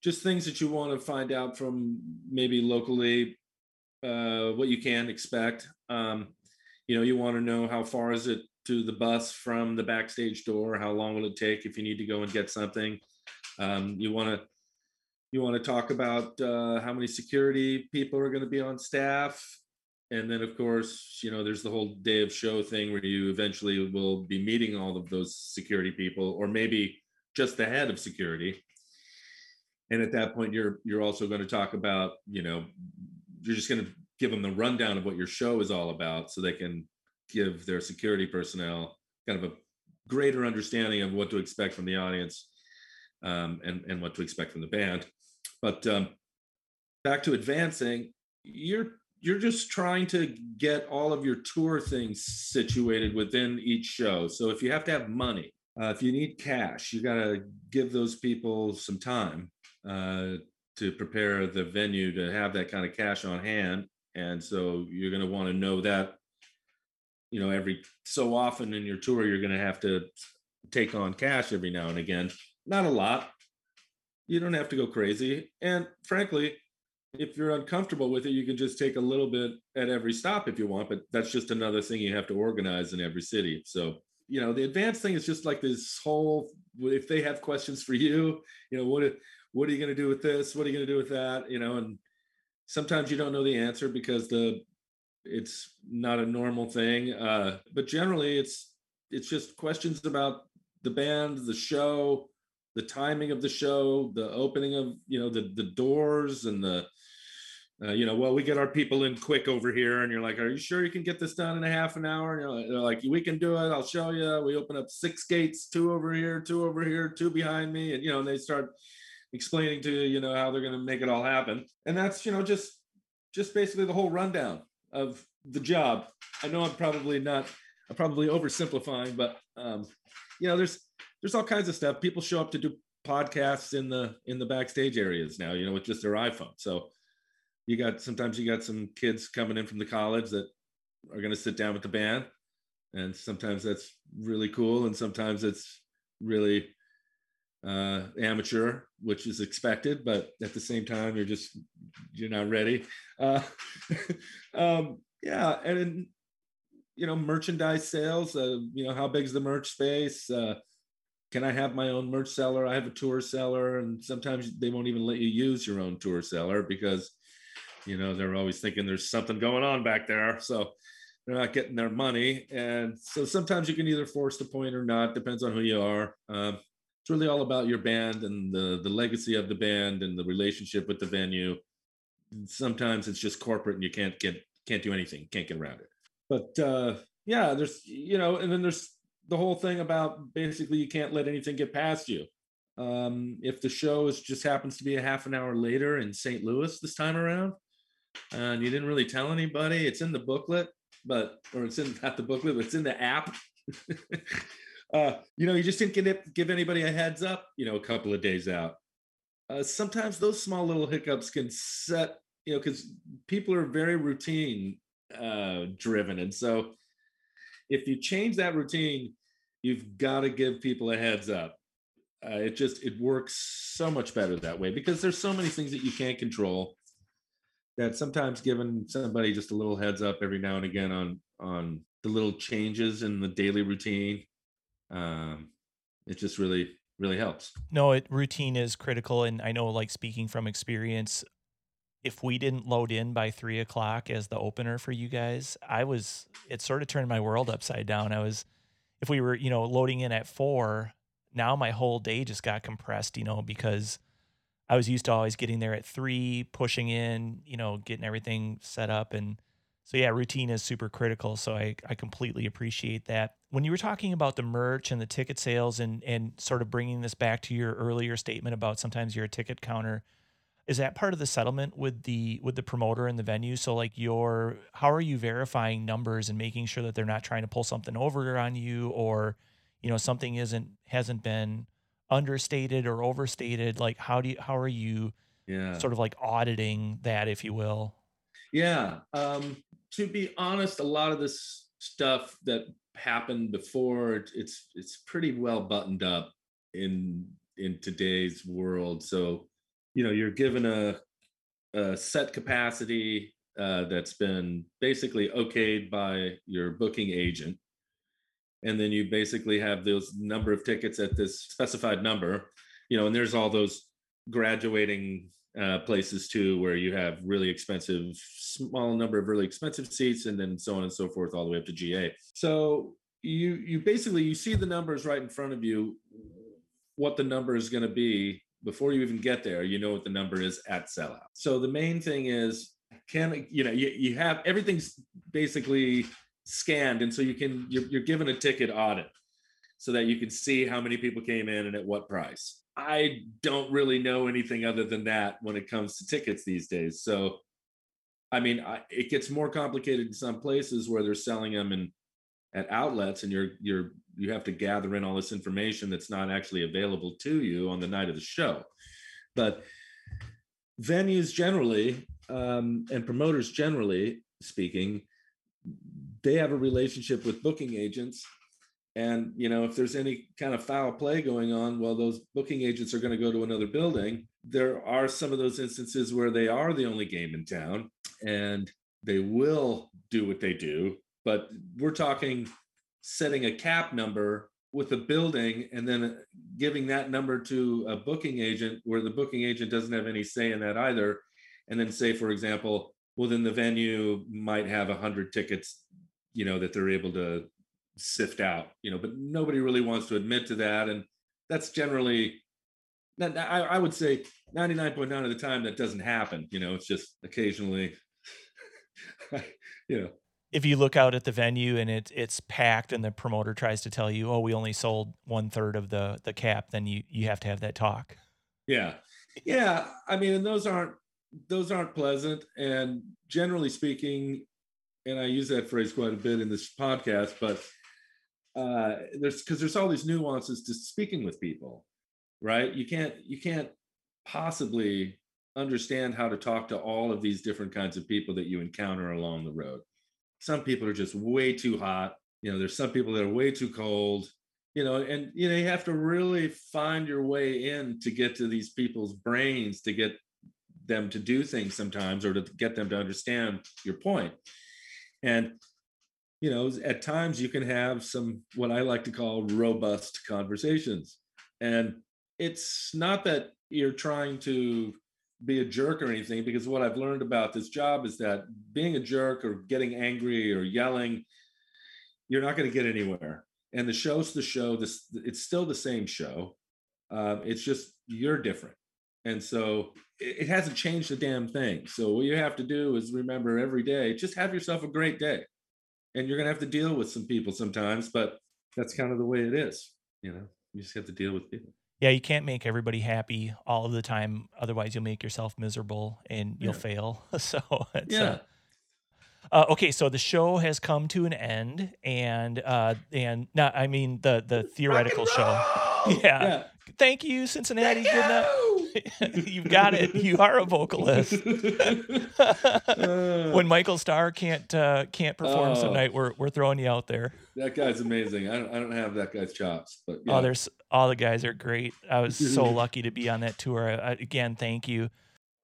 just things that you want to find out from maybe locally uh, what you can expect. Um, you know you want to know how far is it to the bus from the backstage door? How long will it take if you need to go and get something? Um, you want to you want to talk about uh, how many security people are going to be on staff? And then of course you know there's the whole day of show thing where you eventually will be meeting all of those security people or maybe just the head of security. And at that point you're you're also going to talk about you know you're just going to give them the rundown of what your show is all about so they can give their security personnel kind of a greater understanding of what to expect from the audience um, and and what to expect from the band but um, back to advancing you're you're just trying to get all of your tour things situated within each show. So if you have to have money, uh, if you need cash, you got to give those people some time uh, to prepare the venue to have that kind of cash on hand. And so you're going to want to know that, you know, every so often in your tour, you're going to have to take on cash every now and again. Not a lot. You don't have to go crazy. And frankly, if you're uncomfortable with it, you can just take a little bit at every stop if you want, but that's just another thing you have to organize in every city. So, you know, the advanced thing is just like this whole if they have questions for you, you know, what what are you going to do with this? What are you going to do with that? You know, and sometimes you don't know the answer because the it's not a normal thing. Uh, but generally it's it's just questions about the band, the show, the timing of the show, the opening of you know the the doors and the uh, you know, well, we get our people in quick over here, and you're like, are you sure you can get this done in a half an hour? And you're like, we can do it. I'll show you. We open up six gates, two over here, two over here, two behind me, and you know, and they start explaining to you, you know, how they're going to make it all happen. And that's, you know, just just basically the whole rundown of the job. I know I'm probably not, I'm probably oversimplifying, but um, you know, there's there's all kinds of stuff. People show up to do podcasts in the in the backstage areas now, you know, with just their iPhone. So you got sometimes you got some kids coming in from the college that are going to sit down with the band and sometimes that's really cool and sometimes it's really uh, amateur which is expected but at the same time you're just you're not ready uh, um, yeah and you know merchandise sales uh, you know how big is the merch space uh, can i have my own merch seller? I have a tour seller and sometimes they won't even let you use your own tour seller because you know they're always thinking there's something going on back there. So they're not getting their money. And so sometimes you can either force the point or not depends on who you are. Um, it's really all about your band and the the legacy of the band and the relationship with the venue. Sometimes it's just corporate and you can't get can't do anything, can't get around it. But uh, yeah, there's you know, and then there's the whole thing about basically you can't let anything get past you. Um, if the show is just happens to be a half an hour later in St. Louis this time around, and you didn't really tell anybody, it's in the booklet, but or it's in not the booklet, but it's in the app. uh, you know, you just didn't get give anybody a heads up, you know, a couple of days out. Uh, sometimes those small little hiccups can set, you know, because people are very routine uh, driven, and so if you change that routine, you've got to give people a heads up. Uh, it just it works so much better that way because there's so many things that you can't control that sometimes giving somebody just a little heads up every now and again on on the little changes in the daily routine um, it just really really helps no it routine is critical and i know like speaking from experience if we didn't load in by three o'clock as the opener for you guys i was it sort of turned my world upside down i was if we were you know loading in at four now my whole day just got compressed you know because i was used to always getting there at three pushing in you know getting everything set up and so yeah, routine is super critical. So I, I completely appreciate that. When you were talking about the merch and the ticket sales and and sort of bringing this back to your earlier statement about sometimes you're a ticket counter, is that part of the settlement with the with the promoter and the venue? So like your how are you verifying numbers and making sure that they're not trying to pull something over on you or you know something isn't hasn't been understated or overstated? Like how do you how are you yeah sort of like auditing that if you will? yeah um to be honest, a lot of this stuff that happened before it's it's pretty well buttoned up in in today's world. So, you know, you're given a, a set capacity uh, that's been basically okayed by your booking agent, and then you basically have those number of tickets at this specified number. You know, and there's all those graduating uh, places too, where you have really expensive, small number of really expensive seats, and then so on and so forth, all the way up to GA. So you you basically you see the numbers right in front of you, what the number is going to be before you even get there. You know what the number is at sellout. So the main thing is, can you know you, you have everything's basically scanned, and so you can you're, you're given a ticket audit so that you can see how many people came in and at what price. I don't really know anything other than that when it comes to tickets these days. So, I mean, I, it gets more complicated in some places where they're selling them in at outlets, and you're you're you have to gather in all this information that's not actually available to you on the night of the show. But venues generally um, and promoters generally speaking, they have a relationship with booking agents and you know, if there's any kind of foul play going on, well, those booking agents are going to go to another building. There are some of those instances where they are the only game in town, and they will do what they do. But we're talking setting a cap number with a building and then uh, giving that number to a booking agent where the booking agent doesn't have any say in that either and then say for example well then the venue might have 100 tickets you know that they're able to sift out, you know, but nobody really wants to admit to that. And that's generally, I, would say 99.9 of the time that doesn't happen. You know, it's just occasionally, you know. If you look out at the venue and it, it's packed and the promoter tries to tell you, oh, we only sold one third of the, the cap, then you, you have to have that talk. Yeah. Yeah. I mean, and those aren't, those aren't pleasant. And generally speaking, and I use that phrase quite a bit in this podcast, but uh, there's because there's all these nuances to speaking with people, right? You can't you can't possibly understand how to talk to all of these different kinds of people that you encounter along the road. Some people are just way too hot. You know, there's some people that are way too cold. You know, and you know you have to really find your way in to get to these people's brains to get them to do things sometimes or to get them to understand your point. And you know, at times you can have some what I like to call robust conversations. And it's not that you're trying to be a jerk or anything, because what I've learned about this job is that being a jerk or getting angry or yelling, you're not going to get anywhere. And the show's the show. This it's still the same show. Um, it's just you're different. And so it, it hasn't changed a damn thing. So what you have to do is remember every day, just have yourself a great day. And you're gonna have to deal with some people sometimes, but that's kind of the way it is. You know, you just have to deal with people. Yeah, you can't make everybody happy all of the time. Otherwise, you'll make yourself miserable and you'll Yeah. fail. So it's uh, Yeah. Uh, okay, so the show has come to an end, and uh, and not, I mean the the theoretical show. roll! Yeah. Thank you, Cincinnati. Thank Good enough. You! You've got it. You are a vocalist. When Michael Starr can't uh, can't perform some Oh. night, we're we're throwing you out there. that guy's amazing. I don't, I don't have that guy's chops, but Oh, yeah. there's all the guys are great. I was so lucky to be on that tour. I, again, thank you.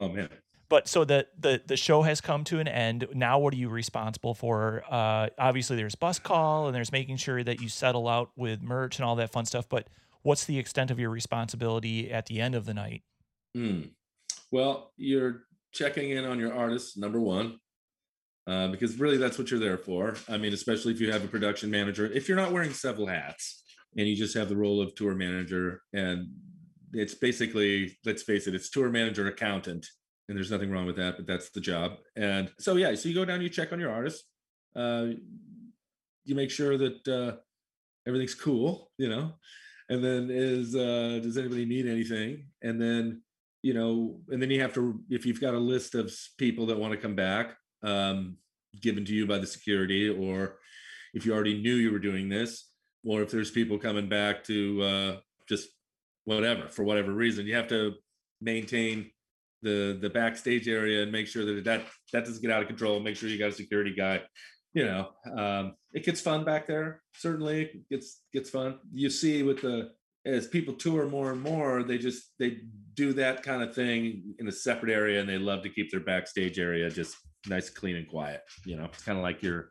oh man. But so the the the show has come to an end. Now, what are you responsible for? Uh, obviously, there's bus call and there's making sure that you settle out with merch and all that fun stuff. But what's the extent of your responsibility at the end of the night? Hmm. Well, you're checking in on your artist, number one, uh, because really that's what you're there for. I mean, especially if you have a production manager. If you're not wearing several hats and you just have the role of tour manager, and it's basically, let's face it, it's tour manager accountant, and there's nothing wrong with that, but that's the job. And so, yeah, so you go down, you check on your artist, uh, you make sure that uh, everything's cool, you know, and then is uh, does anybody need anything, and then you know, and then you have to, if you've got a list of people that want to come back, um, given to you by the security, or if you already knew you were doing this, or if there's people coming back to uh, just whatever for whatever reason, you have to maintain the the backstage area and make sure that that that doesn't get out of control. Make sure you got a security guy. You know, um, it gets fun back there. Certainly, it gets gets fun. You see with the as people tour more and more, they just they do that kind of thing in a separate area, and they love to keep their backstage area just nice, clean, and quiet. You know, it's kind of like your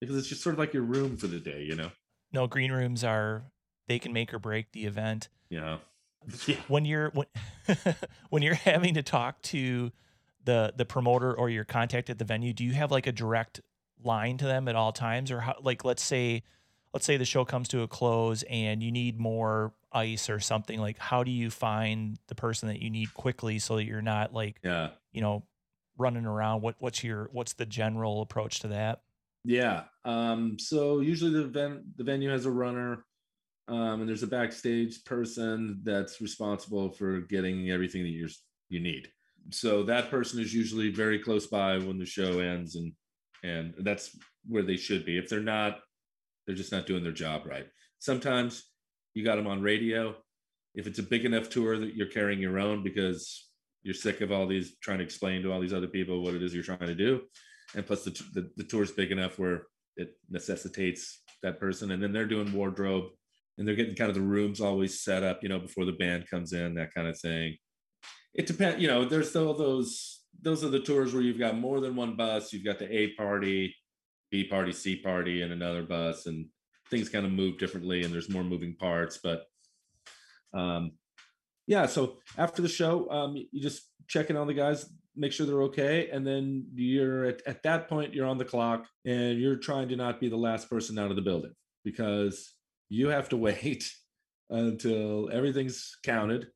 because it's just sort of like your room for the day. You know, No, green rooms are they can make or break the event. know. Yeah. when you're when when you're having to talk to the the promoter or your contact at the venue do you have like a direct line to them at all times or how like let's say let's say the show comes to a close and you need more ice or something like how do you find the person that you need quickly so that you're not like Yeah. you know running around what what's your what's the general approach to that Yeah. Um, so usually the ven- the venue has a runner, um, and there's a backstage person that's responsible for getting everything that you're you need. So that person is usually very close by when the show ends, and and that's where they should be. If they're not, they're just not doing their job right. Sometimes you got them on radio. If it's a big enough tour that you're carrying your own because you're sick of all these trying to explain to all these other people what it is you're trying to do and plus the, the the tour's big enough where it necessitates that person and then they're doing wardrobe and they're getting kind of the rooms always set up you know before the band comes in that kind of thing it depends you know there's still those those are the tours where you've got more than one bus you've got the a party b party c party and another bus and things kind of move differently and there's more moving parts but um yeah so after the show um you just check in on the guys make sure they're okay and then you're at, at that point you're on the clock and you're trying to not be the last person out of the building because you have to wait until everything's counted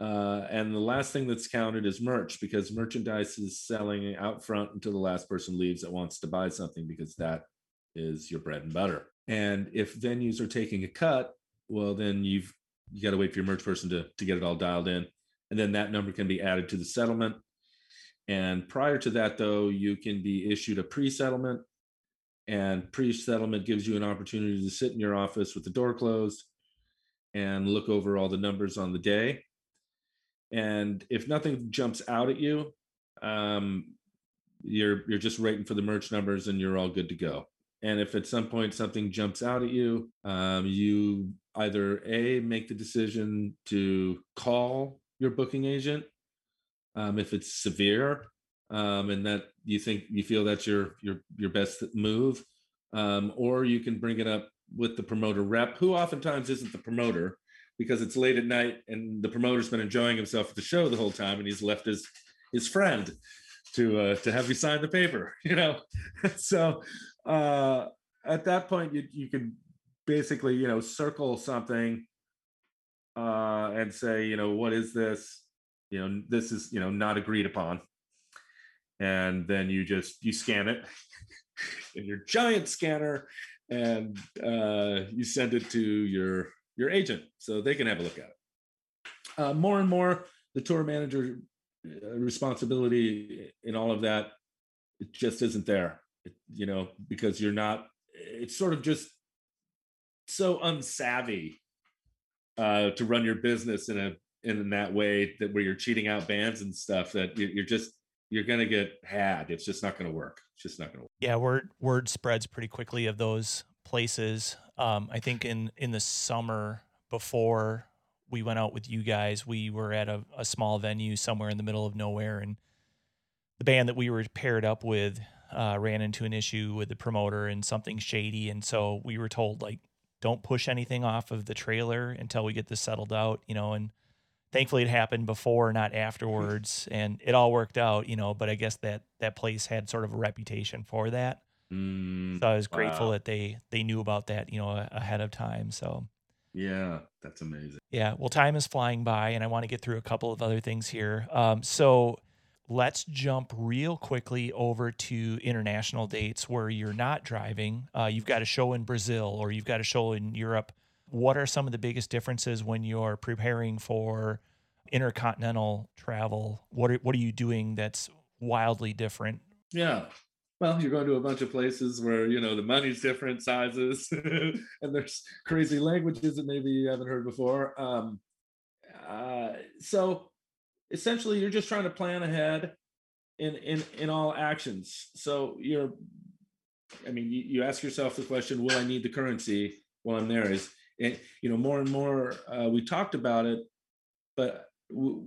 uh, and the last thing that's counted is merch because merchandise is selling out front until the last person leaves that wants to buy something because that is your bread and butter and if venues are taking a cut well then you've you got to wait for your merch person to, to get it all dialed in and then that number can be added to the settlement and prior to that, though, you can be issued a pre settlement. And pre settlement gives you an opportunity to sit in your office with the door closed and look over all the numbers on the day. And if nothing jumps out at you, um, you're you're just waiting for the merch numbers and you're all good to go. And if at some point something jumps out at you, um, you either a make the decision to call your booking agent um, if it's severe um, and that you think you feel that's your your your best move um, or you can bring it up with the promoter rep who oftentimes isn't the promoter because it's late at night and the promoter's been enjoying himself at the show the whole time and he's left his his friend to uh, to have you sign the paper you know? So uh, at that point you you can basically you know circle something uh, and say you know what is this? You know this is you know not agreed upon. And then you just you scan it in your giant scanner and uh, you send it to your your agent so they can have a look at it. Uh, more and more the tour manager uh, responsibility in all of that it just isn't there it, you know because you're not it's sort of just so unsavvy uh, to run your business in a in that way that where you're cheating out bands and stuff that you're just you're going to get had. It's just not going to work. It's just not going to work. Yeah word word spreads pretty quickly of those places. Um, i think in in the summer before we went out with you guys we were at a, a small venue somewhere in the middle of nowhere and the band that we were paired up with uh, ran into an issue with the promoter and something shady and so we were told like don't push anything off of the trailer until we get this settled out you know and thankfully it happened before not afterwards and it all worked out you know but i guess that that place had sort of a reputation for that Mm, so i was grateful wow. that they they knew about that you know ahead of time so. Yeah that's amazing. Yeah well time is flying by and i want to get through a couple of other things here. Um, so let's jump real quickly over to international dates where you're not driving. Uh, you've got a show in brazil or you've got a show in europe. What are some of the biggest differences when you're preparing for intercontinental travel? What are, what are you doing that's wildly different? Yeah well you're going to a bunch of places where you know the money's different sizes and there's crazy languages that maybe you haven't heard before. Um, uh, so essentially you're just trying to plan ahead in in in all actions. So you're i mean you, you ask yourself the question will i need the currency? While i'm there is. And you know more and more uh, we talked about it but w-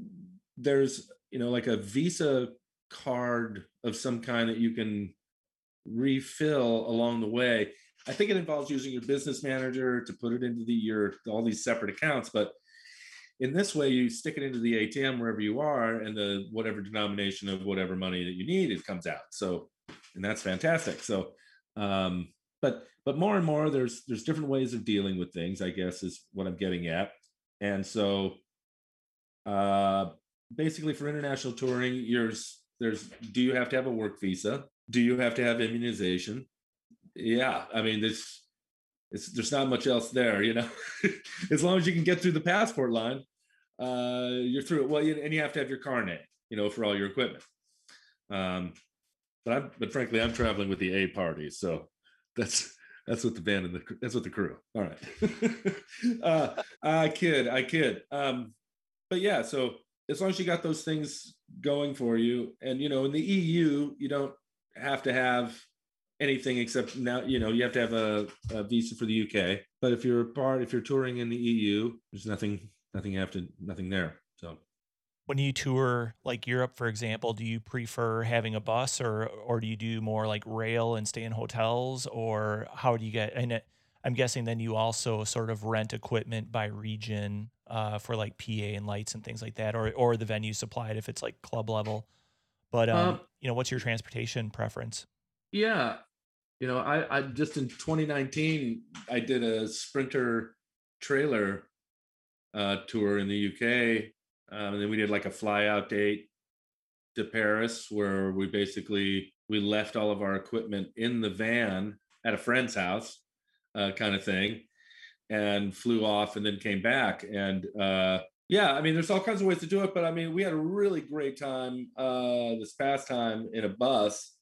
there's you know like a visa card of some kind that you can refill along the way. I think it involves using your business manager to put it into the your all these separate accounts but in this way you stick it into the atm wherever you are and the whatever denomination of whatever money that you need it comes out. So and that's fantastic. So um but but more and more there's there's different ways of dealing with things i guess is what i'm getting at. And so uh basically for international touring yours there's do you have to have a work visa do you have to have immunization? Yeah i mean this it's there's not much else there you know? As long as you can get through the passport line uh you're through it well you, and you have to have your carnet you know for all your equipment. Um but i'm but frankly i'm traveling with the a party so that's that's what the band and the that's what the crew all right. Uh i kid i kid. Um but yeah so as long as you got those things going for you and you know in the eu you don't have to have anything except now you know you have to have a, a, visa for the uk but if you're a part if you're touring in the eu there's nothing nothing you have to nothing there. So. When you tour like europe for example do you prefer having a bus or or do you do more like rail and stay in hotels? Or how do you get and it, i'm guessing then you also sort of rent equipment by region uh, for like pa and lights and things like that or or the venue supplied if it's like club level but um, um you know what's your transportation preference? Yeah. You know i i just in 2019 i did a sprinter trailer uh tour in the uk um, and then we did like a fly out date to paris where we basically we left all of our equipment in the van at a friend's house uh, kind of thing and flew off and then came back. And uh yeah i mean there's all kinds of ways to do it but i mean we had a really great time uh this past time in a bus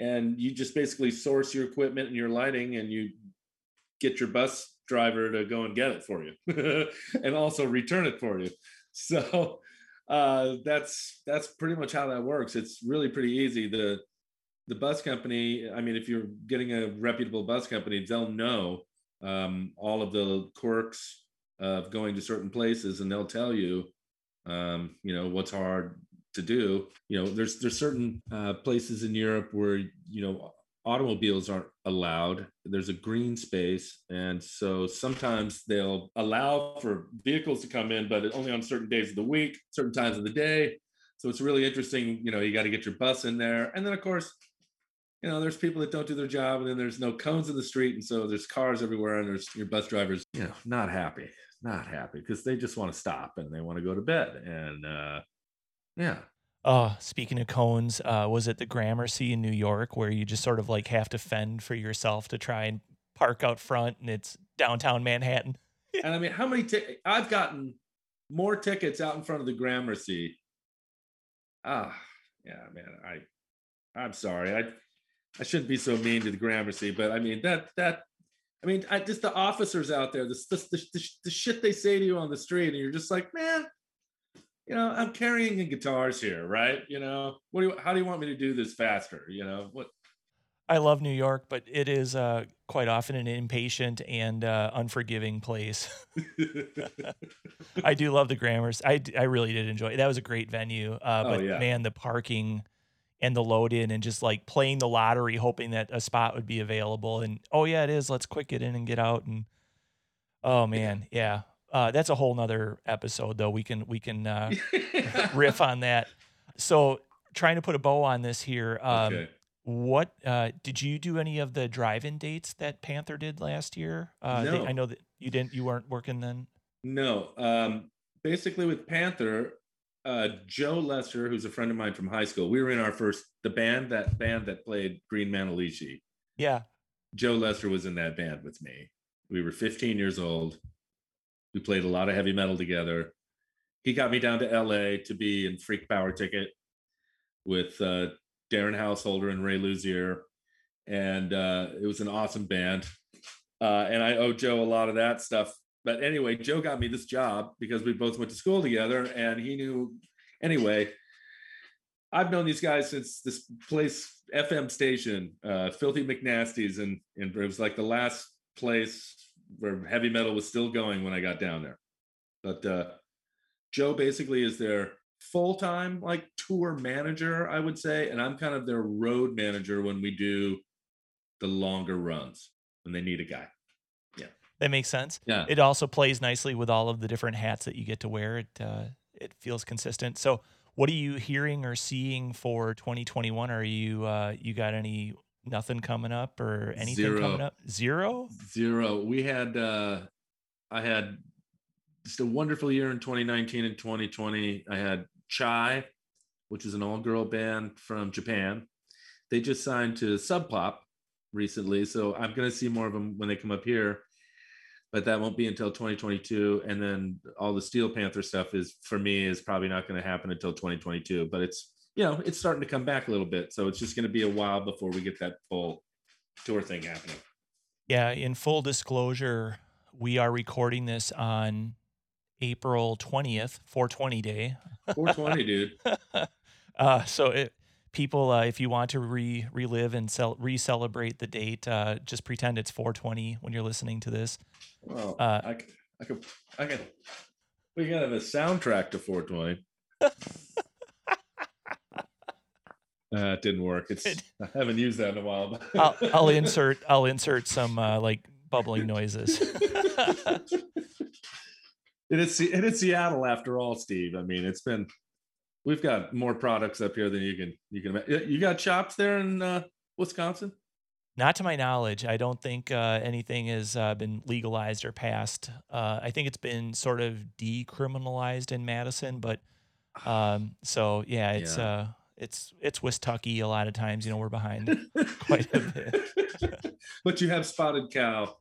and you just basically source your equipment and your lighting and you get your bus driver to go and get it for you and also return it for you. So uh, that's that's pretty much how that works. It's really pretty easy. The the bus company i mean if you're getting a reputable bus company they'll know um, all of the quirks of going to certain places and they'll tell you um, you know what's hard to do. You know there's there's certain uh, places in europe where you know automobiles aren't allowed. There's a green space. And so sometimes they'll allow for vehicles to come in but only on certain days of the week certain times of the day. So it's really interesting you know you got to get your bus in there. And then of course you know there's people that don't do their job and then there's no cones in the street. And so there's cars everywhere and there's your bus drivers you know not happy not happy because they just want to stop and they want to go to bed and uh Yeah. Oh, speaking of cones, uh, was it the Gramercy in New York where you just sort of like have to fend for yourself to try and park out front and it's downtown Manhattan? And I mean, how many? T- I've gotten more tickets out in front of the Gramercy. Ah, yeah, man. I, I'm sorry. I, I shouldn't be so mean to the Gramercy, but I mean that that. I mean, I just the officers out there, the, the, the, the shit they say to you on the street, and you're just like, man, you know, I'm carrying the guitars here, right? You know, what do you, how do you want me to do this faster? You know, what I love New York, but it is uh, quite often an impatient and uh, unforgiving place. I do love the Gramercy. I, I really did enjoy it. That was a great venue. Uh, Oh, but yeah. man, the parking and the load in and just like playing the lottery, hoping that a spot would be available. And oh, yeah, it is. Let's quick get in and get out. And oh, man. Yeah. Uh, that's a whole nother episode, though. We can, we can uh, riff on that. So, trying to put a bow on this here. Um, okay. what uh, did you do any of the drive-in dates that Panther did last year? Uh, they- No. I know that you didn't. You weren't working then. No. Um, basically, with Panther, uh, Joe Lester, who's a friend of mine from high school, we were in our first the band that band that played Green Manalishi. Yeah. Joe Lester was in that band with me. We were 15 years old. We played a lot of heavy metal together. He got me down to LA to be in Freak Power Ticket with uh, Darren Householder and Ray Luzier. And uh, it was an awesome band. Uh, and I owe Joe a lot of that stuff. But anyway, Joe got me this job because we both went to school together and he knew. Anyway, I've known these guys since this place, FM station, uh, Filthy McNasty's, and, and it was like the last place where heavy metal was still going when I got down there. But uh, Joe basically is their full time like tour manager, I would say, and I'm kind of their road manager when we do the longer runs when they need a guy. That makes sense. Yeah. It also plays nicely with all of the different hats that you get to wear. It uh, it feels consistent. So, what are you hearing or seeing for 2021? Are you uh, you got any nothing coming up or anything Zero. coming up? Zero. Zero. We had uh I had just a wonderful year in 2019 and 2020. I had Chai, which is an all-girl band from Japan. They just signed to Sub Pop recently, so I'm going to see more of them when they come up here. But that won't be until 2022, and then all the Steel Panther stuff is for me is probably not going to happen until 2022. But it's you know it's starting to come back a little bit, so it's just going to be a while before we get that full tour thing happening. Yeah. In full disclosure, we are recording this on April 20th, 420 day. 420, dude. uh, so it, people, uh, if you want to re relive and cel- re-celebrate the date, uh, just pretend it's 420 when you're listening to this. Well, Uh, I, I could, I could, we gotta have a soundtrack to 420. Uh, it didn't work. It's It- I haven't used that in a while. I'll, I'll insert I'll insert some uh, like bubbling noises. it is it is Seattle after all, Steve. I mean, it's been we've got more products up here than you can you can. You got shops there in uh, Wisconsin? Not to my knowledge, I don't think uh, anything has uh, been legalized or passed. Uh, I think it's been sort of decriminalized in Madison, but um, so yeah, it's Yeah. uh, it's it's Wistucky a lot of times. You know, we're behind. Quite a bit. but you have spotted cow.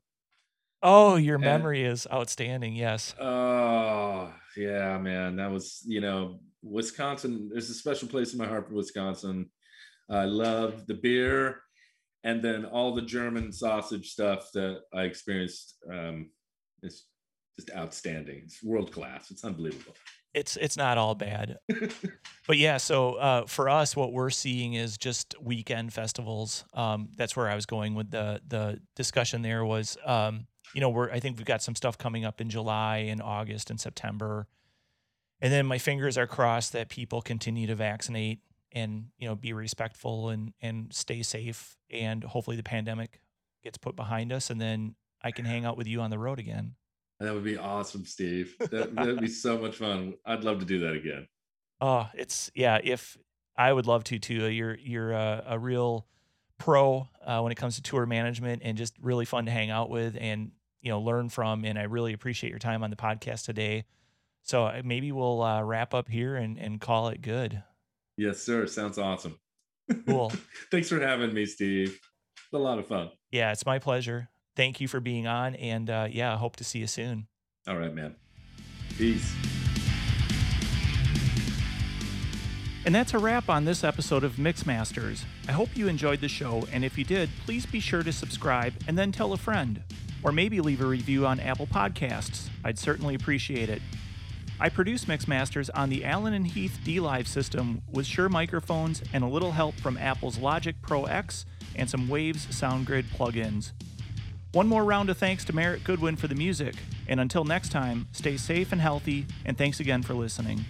Oh, your And- memory is outstanding. Yes. Oh, yeah, man. That was, you know, Wisconsin. There's a special place in my heart for Wisconsin. I love the beer and then all the German sausage stuff that I experienced. Um, it's just outstanding. It's world class. It's unbelievable. it's it's not all bad but yeah so uh, for us what we're seeing is just weekend festivals um, that's where i was going with the the discussion there was um, you know we're i think we've got some stuff coming up in july and august and september and then my fingers are crossed that people continue to vaccinate and you know be respectful and and stay safe and hopefully the pandemic gets put behind us and then i can hang out with you on the road again That would be awesome, Steve. That, that'd be so much fun. I'd love to do that again. Oh, it's yeah. If I would love to too. You're you're a, a real pro uh, when it comes to tour management and just really fun to hang out with and you know learn from. And I really appreciate your time on the podcast today. So uh, maybe we'll uh, wrap up here and, and call it good. Yes, sir. Sounds awesome. Cool. Thanks for having me, Steve. It's a lot of fun. Yeah, it's my pleasure. Thank you for being on. And uh, yeah, I hope to see you soon. All right, man. Peace. And that's a wrap on this episode of Mixmasters. I hope you enjoyed the show, and if you did, please be sure to subscribe and then tell a friend. Or maybe leave a review on Apple Podcasts. I'd certainly appreciate it. I produce Mixmasters on the Allen Heath dLive system with Shure microphones and a little help from Apple's Logic Pro X and some Waves SoundGrid plugins. One more round of thanks to Merritt Goodwin for the music, and until next time, stay safe and healthy, and thanks again for listening.